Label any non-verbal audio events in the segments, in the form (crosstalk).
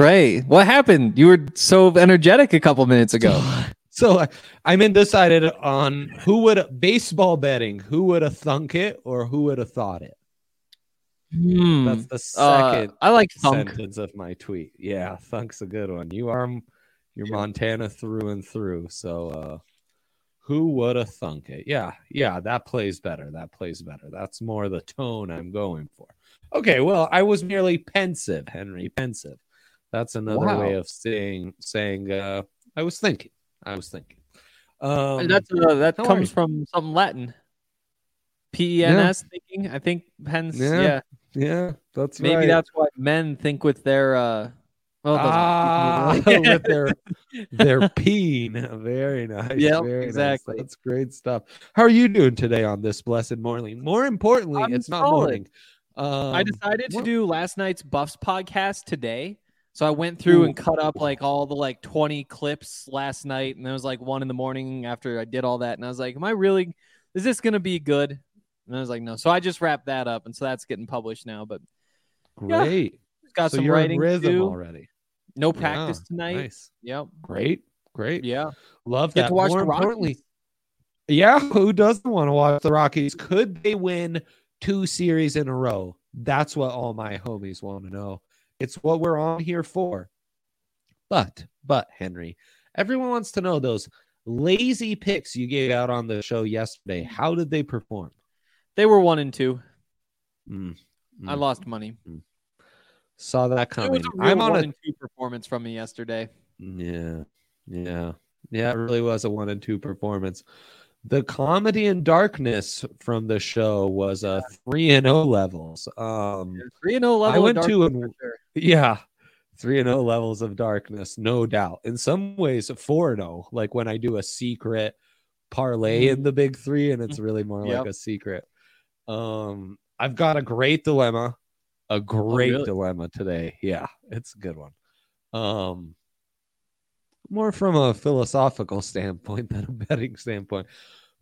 Dre, what happened? You were so energetic a couple minutes ago. (gasps) So I'm undecided on who would baseball betting, who would have thunk it or who would have thought it. Hmm. That's the Uh, second I like thunk. sentence of my tweet. Yeah, thunk's a good one. You are you're Montana through and through. So uh who would have thunk it? Yeah, yeah, that plays better. That plays better. That's more the tone I'm going for. Okay, well, I was merely pensive, Henry, pensive. That's another Wow. way of saying saying uh I was thinking. I was thinking. Um That's uh, that comes you? from something Latin. P E N S thinking. I think hence Yeah, yeah. yeah, that's Maybe right. that's why men think with their uh well, it doesn't- Ah, (laughs) (laughs) with their their peen. Very nice. Yep, very nice. exactly. That's great stuff. How are you doing today on this blessed morning? More importantly, I'm it's not solid. morning. Um, I decided to what- do last night's Buffs podcast today. So I went through and cut up like all the like 20 clips last night. And it was like one in the morning after I did all that. And I was like, Am I really is this gonna be good? And I was like, No. So I just wrapped that up. And so that's getting published now. But yeah, great. got so some writing rhythm already. No practice Yeah, tonight. Nice. Yep. Great. Great. Yeah. Love Get that. to watch More the Rockies. importantly, yeah, (laughs) who doesn't want to watch the Rockies? Could they win two series in a row? That's what all my homies want to know. It's what we're on here for. But, but Henry, everyone wants to know those lazy picks you gave out on the show yesterday. How did they perform? They were one and two. Mm, I mm. lost money. Saw that coming. was a real I'm on one a and two performance from me yesterday. Yeah, yeah, yeah. It really was a one and two performance. The comedy and darkness from the show was a three and O levels. Um, Three and zero level. I went to and sure. yeah, three and O levels of darkness, no doubt. In some ways, four and O, like when I do a secret parlay in the big three, and it's really more Yep. like a secret. Um, I've got a great dilemma, a great really? dilemma today. Yeah, it's a good one. Um, more from a philosophical standpoint (laughs) than a betting standpoint,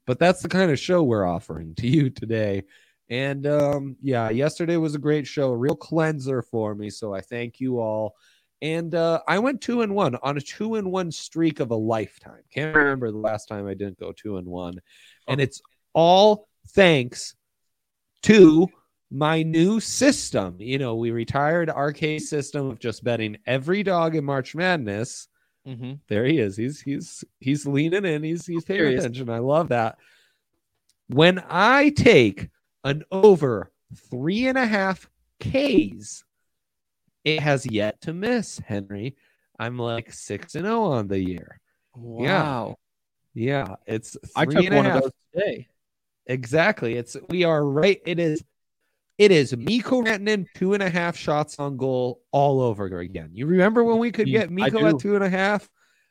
but that's the kind of show we're offering to you today. And um, yeah, yesterday was a great show, a real cleanser for me. So I thank you all. And uh, I went two and one on a two and one streak of a lifetime. Can't remember the last time I didn't go two and one. And it's all thanks to my new system. You know, we retired our case system of just betting every dog in March Madness. Mhm. There he is. He's he's he's leaning in. He's he's paying attention. I love that. When I take an over three and a half Ks, it has yet to miss, Henry. I'm like six and zero on the year. Wow. Yeah, it's I took and a one of those today. Exactly. It's we are right. It is it is Mikko Rantanen two and a half shots on goal all over again. You remember when we could get Mikko at two and a half?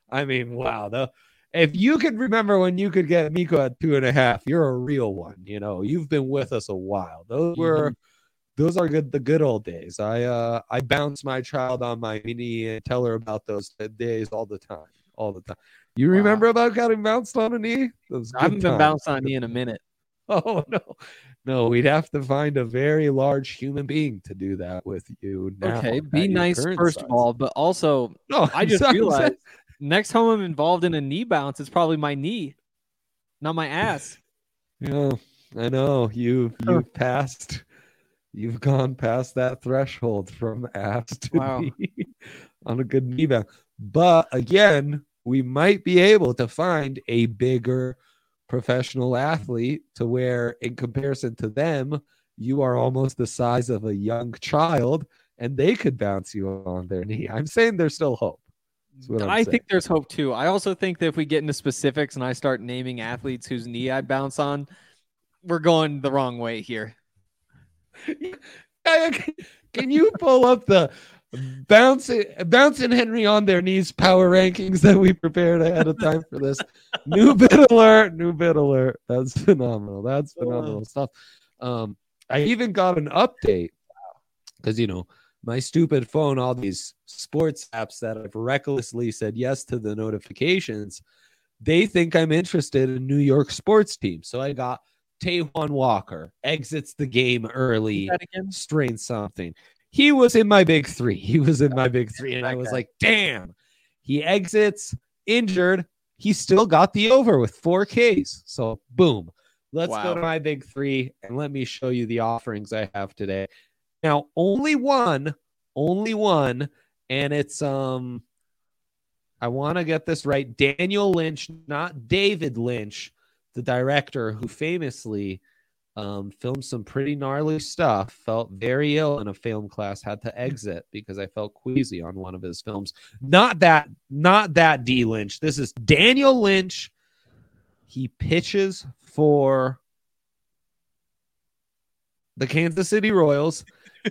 I mean, wow. The if you could remember when you could get Mikko at two and a half, you're a real one. You know, you've been with us a while. Those were those are good the good old days. I uh I bounce my child on my knee and tell her about those days all the time. All the time. You Wow. remember about getting bounced on a knee? I haven't good been bounced on me in a minute. (laughs) Oh no, no, we'd have to find a very large human being to do that with you. Now okay, be nice first size. of all, but also (laughs) No, I just realized saying- next time I'm involved in a knee bounce, it's probably my knee, not my (laughs) ass. Yeah, I know you. You've passed. You've gone past that threshold from ass to Wow. knee on a good knee bounce But again, we might be able to find a bigger professional athlete to where, in comparison to them, you are almost the size of a young child, and they could bounce you on their knee. I'm saying there's still hope. I saying. think there's hope too. I also think that if we get into specifics and I start naming athletes whose knee I'd bounce on, we're going the wrong way here. (laughs) Can you pull up the bouncing bouncing Henry on their knees power rankings that we prepared ahead of time for this? new bit alert, new bit alert. That's phenomenal. That's phenomenal stuff. Um, I even got an update because you know my stupid phone, all these sports apps that I've recklessly said yes to the notifications, they think I'm interested in New York sports teams. So I got Taijuan Walker exits the game early That again? strain something. He was in my big three. He was in my big three, and I was like, damn. He exits injured. He still got the over with four Ks. So boom. Let's go to my big three and let me show you the offerings I have today. Now, only one, only one, and it's um I want to get this right. Daniel Lynch, not David Lynch, the director who famously um, filmed some pretty gnarly stuff, felt very ill in a film class, had to exit because I felt queasy on one of his films. Not that, not that D Lynch. This is Daniel Lynch. He pitches for the Kansas City Royals.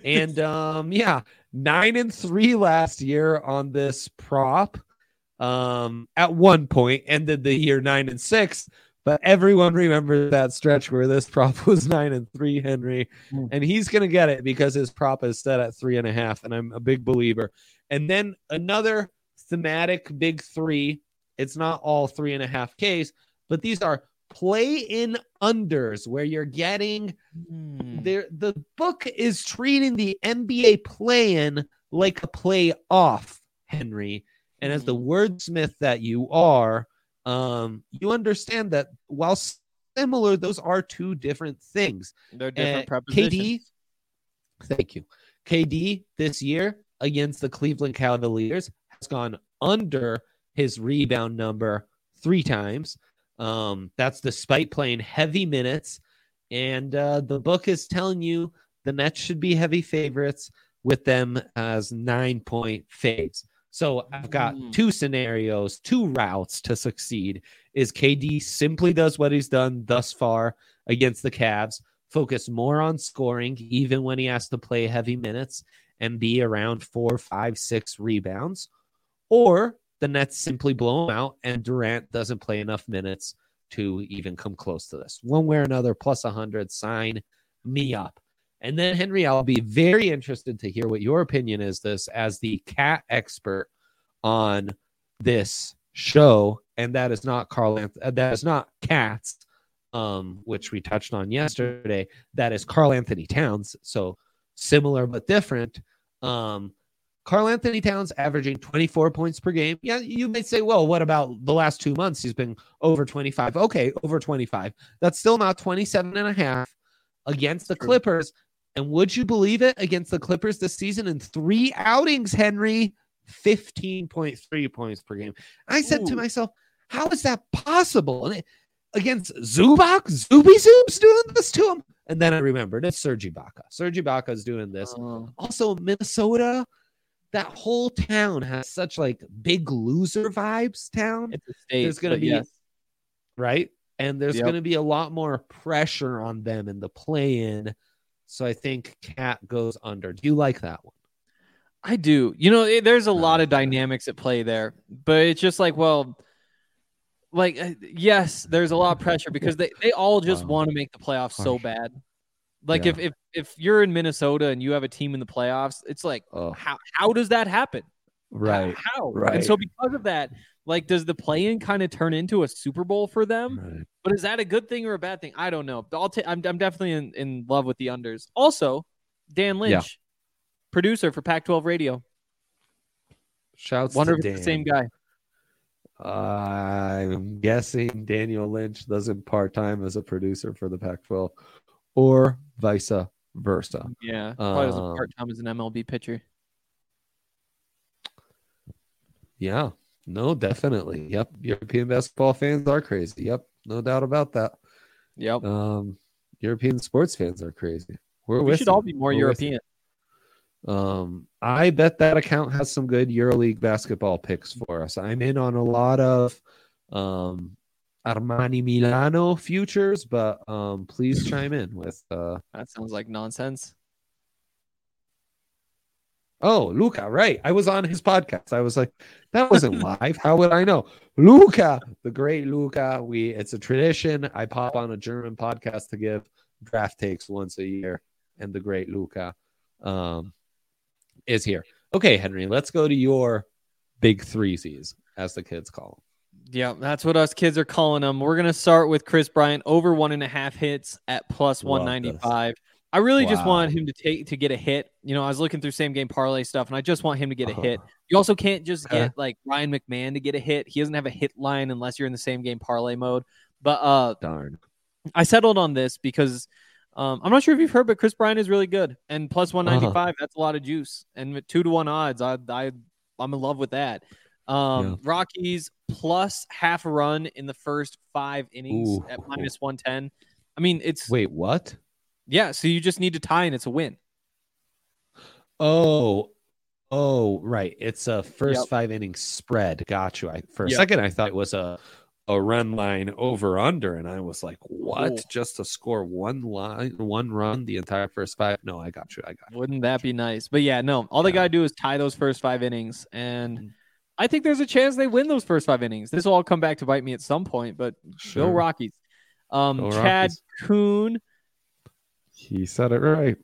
and um, yeah, nine and three last year on this prop. Um, at one point ended the year nine and six, but everyone remembers that stretch where this prop was nine and three, Henry, Mm. and he's gonna get it because his prop is set at three and a half, and I'm a big believer. And then another thematic big three. It's not all three and a half Ks, but these are play in unders where you're getting Hmm. there the book is treating the NBA play-in like a play off, Henry. And as the wordsmith that you are, um, you understand that while similar, those are two different things. They're different Uh. KD, thank you. KD this year against the Cleveland Cavaliers has gone under his rebound number three times. Um, that's despite playing heavy minutes. And uh, the book is telling you the Nets should be heavy favorites with them as nine point faves. So I've got Mm. two scenarios, two routes to succeed. Is KD simply does what he's done thus far against the Cavs, focus more on scoring, even when he has to play heavy minutes, and be around four, five, six rebounds, or the Nets simply blow him out and Durant doesn't play enough minutes to even come close to this. One way or another, plus 100, sign me up. And then, Henry, I'll be very interested to hear what your opinion is this as the cat expert on this show. And that is not Karl, Anth- uh, that is not cats, um, which we touched on yesterday. That is Karl Anthony Towns. So similar but different. Um, Karl Anthony Towns averaging 24 points per game. Yeah, you may say, well, what about the last two months? He's been over 25. Okay, over 25. That's still not 27 and a half against the. Clippers. And would you believe it against the Clippers this season in three outings, Henry? 15.3 points per game. I said to myself, how is that possible? And it, against Zubac, Zuby Zoob's doing this to him. And then I remembered it's Serge Ibaka. Serge Ibaka is doing this Oh. also Minnesota that whole town has such like big loser vibes town state. There's gonna be- yes. right and there's Yep. going to be a lot more pressure on them in the play in so i think cat goes under do you like that one I do. You know, it, there's a lot of dynamics at play there, but it's just like, well, like uh, yes, there's a lot of pressure because they, they all just Wow. want to make the playoffs so bad. Like Yeah. if, if if you're in Minnesota and you have a team in the playoffs, it's like oh how how does that happen? right How? right. And so because of that, like does the play-in kind of turn into a Super Bowl for them? right But is that a good thing or a bad thing? I don't know. I'll ta- I'm, I'm definitely in, in love with the unders. Also, Dan Lynch, Yeah. producer for Pac-12 Radio. shouts Wonder to if it's the same Dan. guy. i'm guessing daniel lynch doesn't part-time as a producer for the pac 12 or vice versa Yeah, probably doesn't Um, part time as an MLB pitcher. Yeah, no, definitely. Yep. European basketball fans are crazy. Yep. No doubt about that. Yep. Um, European sports fans are crazy. We're we should you. all be more We're. European. Um, I bet that account has some good EuroLeague basketball picks for us. I'm in on a lot of um Armani Milano futures, but um please chime in with uh That sounds like nonsense. Oh, Luca, right. I was on his podcast. I was like, that wasn't (laughs) live. How would I know? Luca, the great Luca. We it's a tradition. I pop on a German podcast to give draft takes once a year, and the great Luca um is here. Okay, Henry, let's go to your big threesies, as the kids call them. Yeah, that's what us kids are calling them. We're gonna start with Kris Bryant over one and a half hits at one ninety five. I really just Wow. want him to take to get a hit. You know, I was looking through same game parlay stuff, and I just want him to get a hit. Uh-huh. You also can't just Okay. get like Ryan McMahon to get a hit. He doesn't have a hit line unless you're in the same game parlay mode. But uh, Darn. I settled on this because um, I'm not sure if you've heard, but Kris Bryant is really good, and plus Uh-huh. 195, that's a lot of juice. And two to one odds, I I I'm in love with that. Um, Yeah. Rockies plus half a run in the first five innings Ooh. at minus 110. I mean, it's Wait, what? Yeah. So you just need to tie, and it's a win. Oh, oh, right. It's a first Yep. five innings spread. Got you. I for a Yep. second I thought it was a a run line over under, and I was like, what? Just to score one line, one run the entire first five? No, I got you. I got you. Wouldn't that be nice? But yeah, no. All they Yeah. gotta do is tie those first five innings, and Mhm. I think there's a chance they win those first five innings. This will all come back to bite me at some point, but go Sure. Rockies. Um, Go Chad Rockies. Coon. He said it right.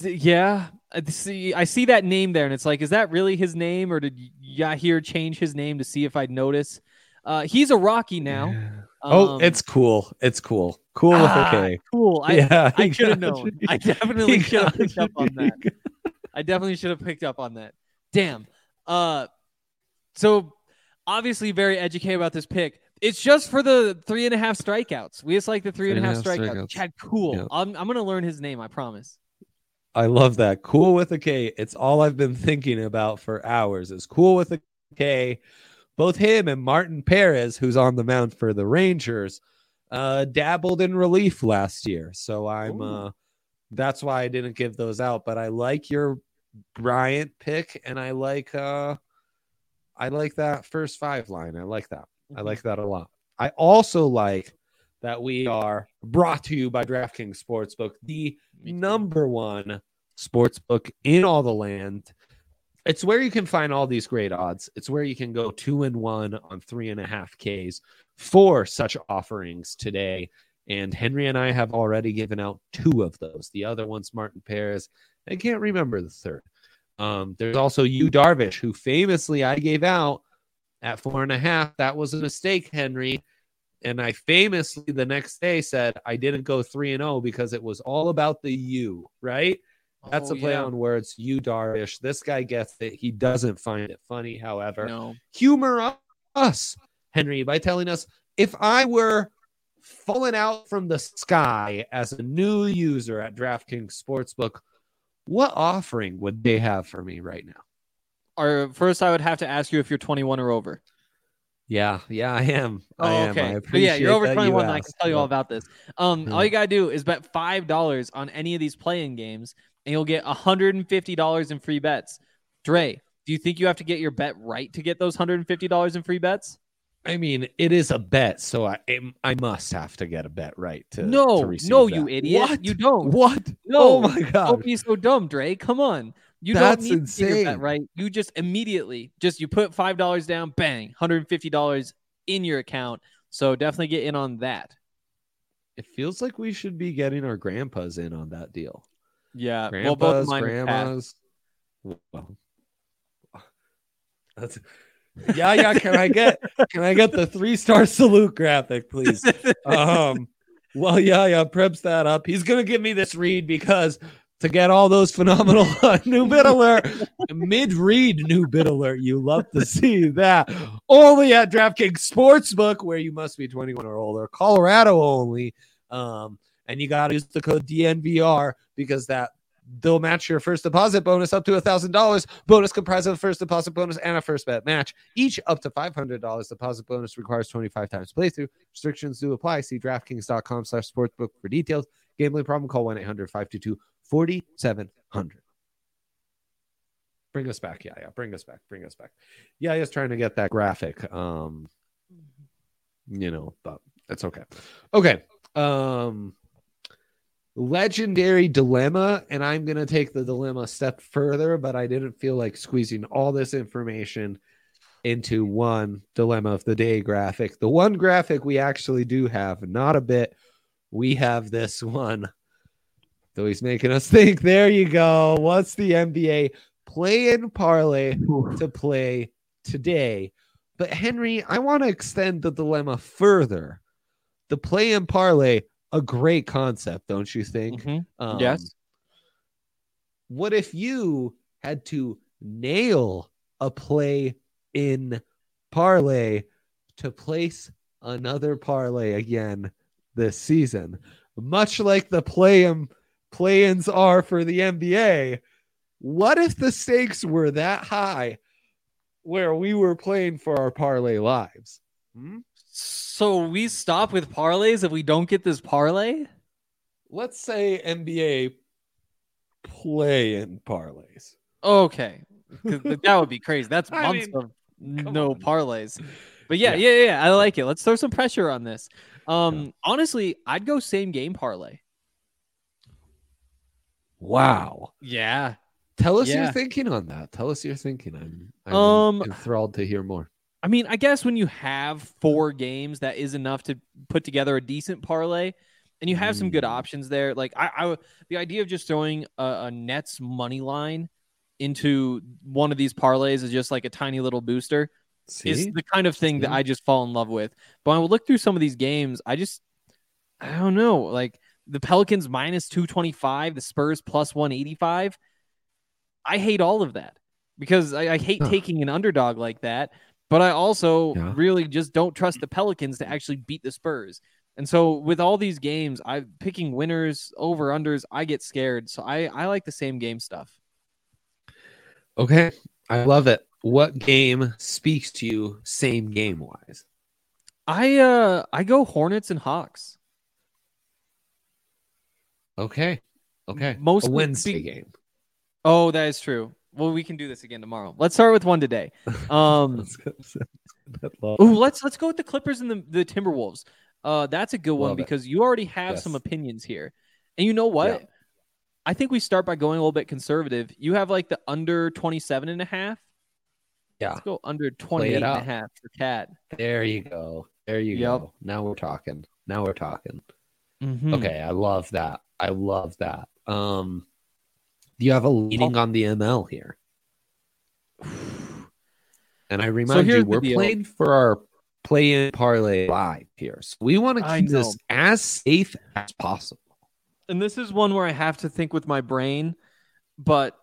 D- Yeah, I see. I see that name there, and it's like, is that really his name, or did Yahir change his name to see if I'd notice? Uh, he's a Rocky now. Yeah. oh, Um, it's cool. It's cool. Cool ah, K. cool. I, yeah, I he should have known. you. I definitely should have picked up on that. I definitely should have picked up on that. Damn. Uh, so obviously very educated about this pick. It's just for the three and a half strikeouts. We just like the three and a half strikeouts. strikeouts. Chad Kuhl. I'm I'm gonna learn his name. I promise. I love that. Cool with a K. It's all I've been thinking about for hours. Is cool with a K. Both him and Martin Perez, who's on the mound for the Rangers, uh, dabbled in relief last year. So I'm uh that's why I didn't give those out. But I like your Bryant pick, and I like uh I like that first five line. I like that. I Mhm. like that a lot. I also like that we are brought to you by DraftKings Sportsbook, the number one sportsbook in all the land. It's where you can find all these great odds. It's where you can go two and one on three and a half Ks for such offerings today. And Henry and I have already given out two of those. The other one's Martin Perez. I can't remember the third. Um, there's also Yu, Darvish, who famously I gave out at four and a half. That was a mistake, Henry. And I famously the next day said I didn't go three and zero because it was all about the you, right? That's Oh, a play yeah. on words. Yu, Darvish. This guy gets it. He doesn't find it funny, however. No. Humor us, Henry, by telling us if I were falling out from the sky as a new user at DraftKings Sportsbook, what offering would they have for me right now? Or first, I would have to ask you if you're 21 or over. Yeah, yeah, I am. Oh, I am. okay. I But yeah, you're over that 21. I can tell you all about this. Um, all you gotta do is bet five dollars on any of these playing games, and you'll get 150 dollars in free bets. Dre, do you think you have to get your bet right to get those 150 dollars in free bets? I mean, it is a bet, so I I must have to get a bet right to no, to receive no, that. you idiot. What? You don't. What? No. Oh my god, Don't be so dumb, Dre. Come on. You That's don't need to get your bet insane. right. You just immediately just you put five dollars down, bang, 150 dollars in your account. So definitely get in on that. It feels like we should be getting our grandpas in on that deal. Yeah. well, both Grandpas, mine grandmas. Well, (laughs) that's yeah, yeah. Can I get (laughs) can I get the three star salute graphic, please? (laughs) um well yeah yeah preps that up he's gonna give me this read because to get all those phenomenal (laughs) new bid alert mid read new bid alert. You love to see that. Only at draftkings sportsbook where you must be 21 or older. Colorado only. Um and you got to use the code dnvr because that they'll match your first deposit bonus up to a thousand dollars. Bonus comprised of a first deposit bonus and a first bet match. Each up to $500 deposit bonus requires 25 times playthrough. Restrictions do apply. See DraftKings.com slash sportsbook for details. Gambling problem, call 1 800 522 4700. Bring us back. Yeah, yeah. Bring us back. Bring us back. Yeah, he's trying to get that graphic. Um, you know, but that's okay. Okay. Um, legendary dilemma. And I'm going to take the dilemma a step further, but I didn't feel like squeezing all this information into one dilemma of the day graphic. The one graphic we actually do have, not a bit. We have this one. So he's making us think. There you go. What's the NBA play in parlay to play today? But Henry, I want to extend the dilemma further. The play in parlay, a great concept, don't you think? Mhm. Um, Yes. what if you had to nail a play in parlay to place another parlay again this season? Much like the play in play-ins are for the NBA. What if the stakes were that high where we were playing for our parlay lives? Hmm? So we stop with parlays if we don't get this parlay? Let's say NBA play in parlays. Okay. that would be crazy. That's (laughs) I months mean, of no on. parlays. But yeah, Yeah. yeah, yeah, I like it. Let's throw some pressure on this. Um, honestly, I'd go same game parlay. Wow. Yeah. Tell us Yeah. your thinking on that. Tell us your thinking. I'm, I'm Um, enthralled to hear more. I mean, I guess when you have four games, that is enough to put together a decent parlay, and you have some good Mm. options there. Like I, I the idea of just throwing a, a Nets money line into one of these parlays is just like a tiny little booster. Is the kind of thing that I just fall in love with. But when I would look through some of these games, I just I don't know, like the Pelicans minus two twenty five, the Spurs plus one eighty five. I hate all of that because I, I hate Huh. taking an underdog like that. But I also Yeah. really just don't trust the Pelicans to actually beat the Spurs. And so with all these games, I'm picking winners over unders. I get scared. So I, I like the same game stuff. Okay. I love it. What game speaks to you same game wise? I uh I go Hornets and Hawks. Okay. Okay. Most a Wednesday be- game. Oh, that is true. Well, we can do this again tomorrow. Let's start with one today. (laughs) Um, Let's go- love- ooh, let's let's go with the Clippers and the, the Timberwolves. Uh, that's a good one it. because you already have some opinions here, and you know what? Yeah. I think we start by going a little bit conservative. You have like the under 27 and a half. Yeah. Let's go under 28 and a half for Cat. There you go. There you Yep. go. Now we're talking. Now we're talking. Mhm. Okay, I love that. I love that. Um do you have a leaning on the ML here? And I remind here's you, we're deal. playing for our play in parlay live here. So we want to keep this as safe as possible. and this is one where I have to think with my brain, but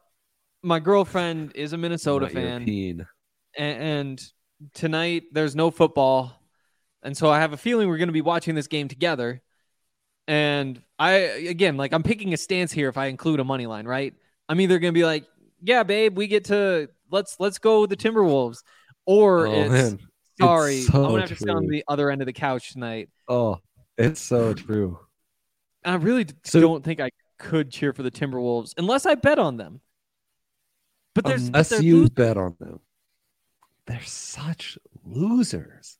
my girlfriend is a Minnesota Not fan. European. A- and tonight there's no football and so i have a feeling we're going to be watching this game together and i again like i'm picking a stance here if i include a money line right i'm either going to be like yeah babe we get to let's let's go with the timberwolves or Oh, it's man. sorry so i'm going to have to sit on the other end of the couch tonight Oh, it's so true. i really So- don't think i could cheer for the timberwolves unless i bet on them but there's but Unless they're you losing. bet on them. They're such losers.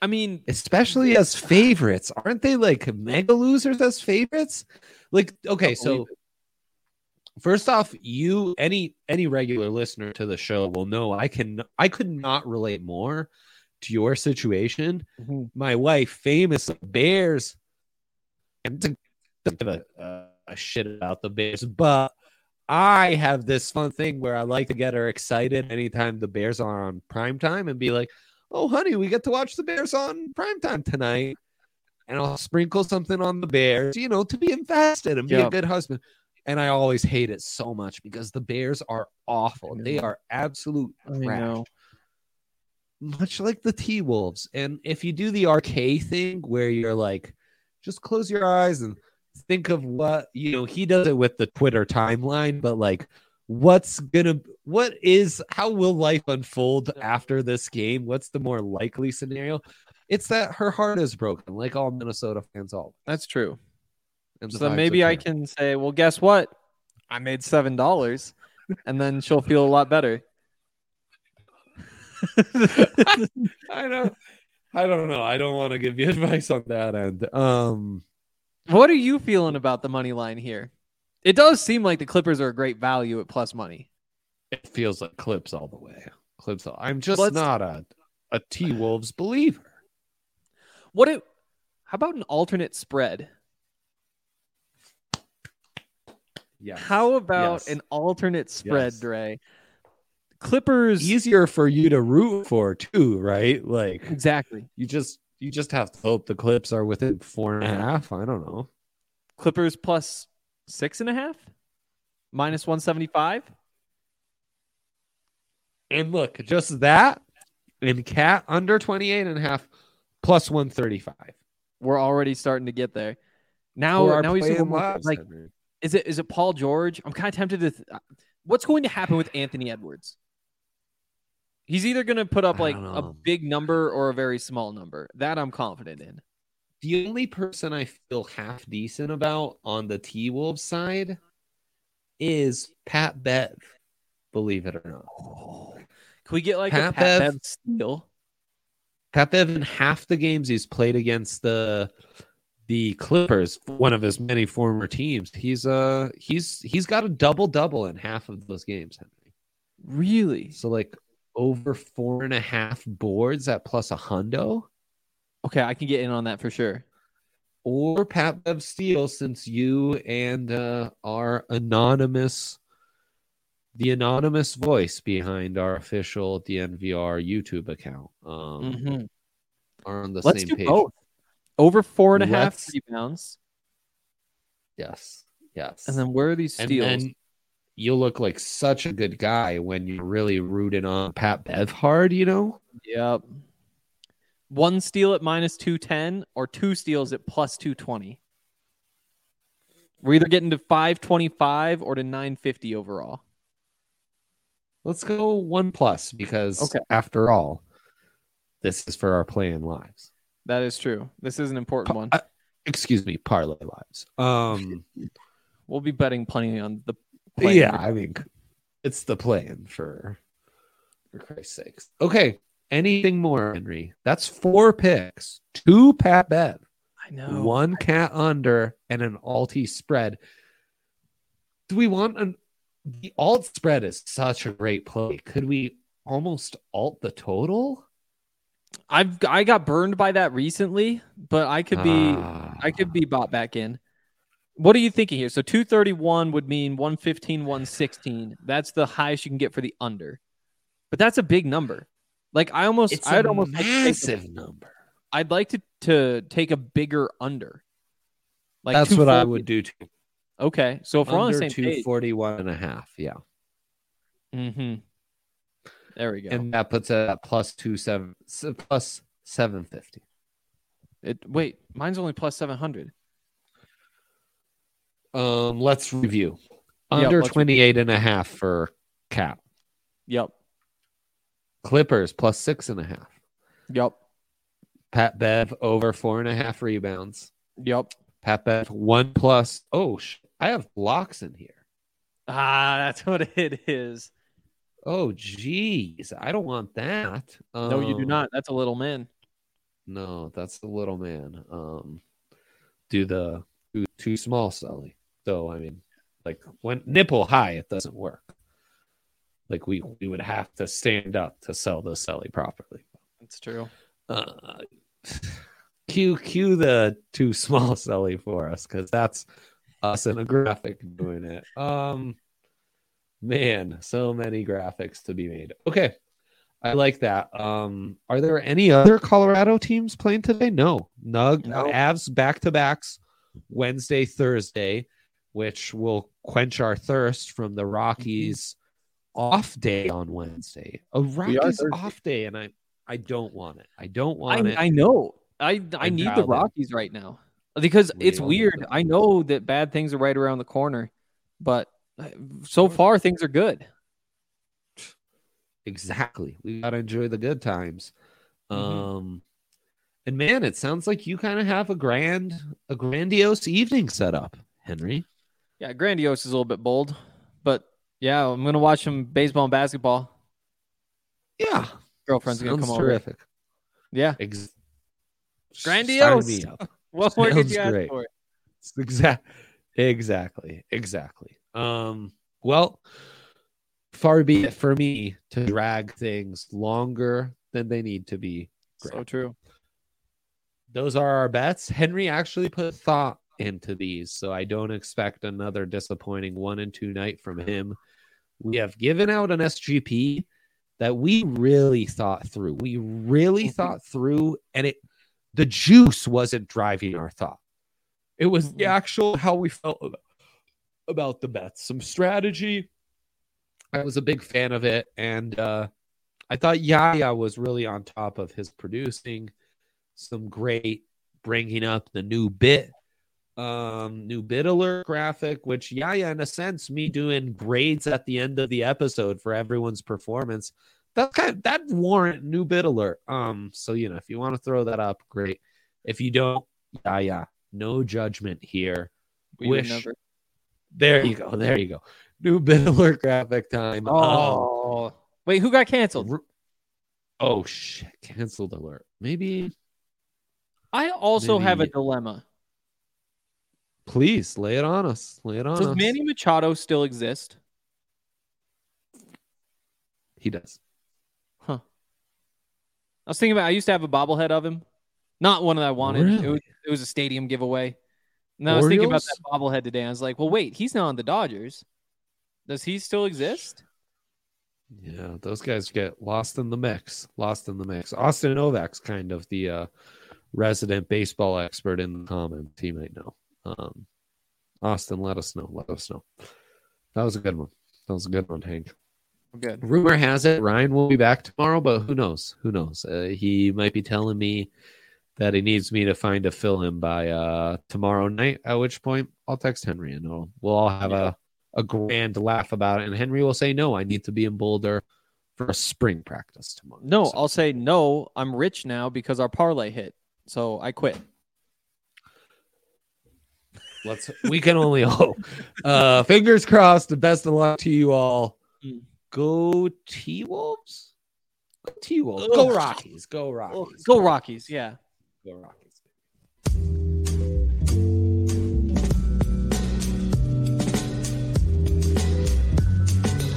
i mean especially as favorites aren't they like mega losers as favorites like okay so first off you any any regular listener to the show will know i can i could not relate more to your situation Mhm. my wife famous bears and to give a, a shit about the bears but i have this fun thing where i like to get her excited anytime the bears are on prime time and be like oh honey we get to watch the bears on prime time tonight. And i'll sprinkle something on the bears you know to be invested and be a good husband. And i always hate it so much because the bears are awful. They are absolute trash. Much like the T Wolves. And if you do the RK thing where you're like, just close your eyes and think of what, you know, he does it with the Twitter timeline, but like, what's gonna, what is, how will life unfold after this game? What's the more likely scenario? It's that her heart is broken, like all Minnesota fans all. that's true And So maybe I can say, well, guess what? I made seven dollars, and then she'll feel a lot better. (laughs) I don't, I don't know. I don't want to give you (laughs) advice on that end. Um, what are you feeling about the money line here? It does seem like the Clippers are a great value at plus money. it feels like clips all the way. Clips. All, I'm just Let's- not a a T Wolves believer. What it? How about an alternate spread? Yeah. How about Yes. an alternate spread, Yes. Dre? Clippers. easier for you to root for too, right? Like Exactly. you just you just have to hope the clips are within four and a half. I don't know. Clippers plus six and a half, minus 175. And look, just that and cat under 28 and a half plus 135. We're already starting to get there. Now, now he's more- like, is it is it Paul George? I'm kind of tempted to. Th- what's going to happen with Anthony Edwards? He's either going to put up like a big number or a very small number. That I'm confident in. the only person I feel half decent about on the T Wolves side is Pat Bev, believe it or not. Can we get like a Pat Pat Bev- Bev steal? Pat Bev in half the games he's played against the the Clippers, one of his many former teams, he's uh he's he's got a double double in half of those games, Henry. Really? So like over four and a half boards at plus a hundo. Okay, I can get in on that for sure. or Pat Bev steal, since you and uh, our anonymous, the anonymous voice behind our official DNVR YouTube account, um, Mhm. are on the Let's same do page. both. Over four and a half rebounds, Yes, yes. and then where are these and steals? You look like such a good guy when you're really rooting on Pat Bev hard. You know, Yep. One steal at minus 210 or two steals at plus 220. We're either getting to 525 or to 950 overall. let's go one plus because Okay. after all, this is for our playing lives. That is true. This is an important one. Uh, excuse me, parlay lives. Um. (laughs) We'll be betting plenty on the play. yeah, I mean, it's the plan for for Christ's sakes. Okay, anything more, Henry? That's four picks, two Pat Bev, I know. one cat under, and an alti spread. Do we want an the alt spread is such a great play? Could we almost alt the total? I've I got burned by that recently, but I could be Ah. I could be bought back in. What are you thinking here? So 231 would mean 115, 116. That's the highest you can get for the under. But that's a big number. Like I almost It's I'd a almost like to a- massive number. I'd like to to take a bigger under. Like That's what I would do too. Okay, so if we're on the Under same page, 241 and a half. Yeah. hmm there we go. and that puts it at plus two seven plus seven fifty. it, wait, mine's only plus seven hundred. Um, let's review. Under let's 28 and a half for cap. Yep, Clippers plus six and a half. yep, Pat Bev over four and a half rebounds. yep. Pat Bev one plus. Oh, sh- I have blocks in here. Ah, that's what (laughs) it is. Oh, geez. I don't want that. no, you do Um, not. That's a little man. No, that's the little man. Um, do the too, too small Sully. So I mean, like when nipple high, it doesn't work. Like we we would have to stand up to sell the Sully properly. That's true. Uh, cue cue the too small Sully for us because that's us in a graphic doing it. Um, man, so many graphics to be made. Okay. I like that. Um, are there any other Colorado teams playing today? No. Nug No. Avs back to backs Wednesday, Thursday, which will quench our thirst from the Rockies off day on Wednesday. A Rockies off day, and I I don't want it. I don't want I, it. I know. I I I'm need the. Rockies right now because We it's weird. I know that bad things are right around the corner, but uh, so far things are good. Exactly. We gotta enjoy the good times. Mhm. Um and man, it sounds like you kind of have a grand a grandiose evening set up, Henry. Yeah, grandiose is a little bit bold, but yeah, I'm gonna watch some baseball and basketball. Yeah. Girlfriend's gonna Sounds come over. terrific. Yeah, Ex- Grandiose. Sign me up. (laughs) what more could you ask great. for? Exact exactly. Exactly. Um well far be it for me to drag things longer than they need to be. So Great. true. those are our bets. Henry actually put thought into these, so I don't expect another disappointing one and two night from him. We have given out an SGP that we really thought through. We really Mhm. thought through, and it the juice wasn't driving our thought. It was the Mhm. actual how we felt about, about the bets, some strategy. I was a big fan of it, and uh, I thought Yaya was really on top of his producing. Some great bringing up the new bit, um, new bit alert graphic, which yeah yeah in a sense, me doing grades at the end of the episode for everyone's performance. That kind of, that warrant new bit alert. Um, so you know, if you want to throw that up, great. If you don't, yeah yeah no judgment here. We Wish never- there you go. There you go. New bit alert graphic time. Um, Oh, wait, who got canceled? oh shit! Canceled alert. Maybe. I also have a dilemma. Please lay it on us. Lay it on Does us. Manny Machado still exist? he does. Huh. I was thinking about. I used to have a bobblehead of him, not one that I wanted. It was it was a stadium giveaway. And I was thinking about that bobblehead today. I was like, well, wait, he's not on the Dodgers. Does he still exist? Yeah, those guys get lost in the mix. Lost in the mix. Austin Novak's kind of the uh, resident baseball expert in the comments. He might know. Um, Austin, let us know. Let us know. That was a good one. That was a good one, Hank. Good. Rumor has it Ryan will be back tomorrow, but who knows? Who knows? Uh, he might be telling me that he needs me to find a fill in by uh, tomorrow night. At which point, I'll text Henry and we'll, we'll all have a a grand laugh about it. And Henry will say, "No, I need to be in Boulder for a spring practice tomorrow." No, So- I'll say no. I'm rich now because our parlay hit, so I quit. Let's. We can only hope. (laughs) Uh, fingers crossed. The best of luck to you all. Mm. Go T Wolves. Go T Wolves. Go Rockies. Go Rockies. Go Rockies! Yeah. Go Rockies.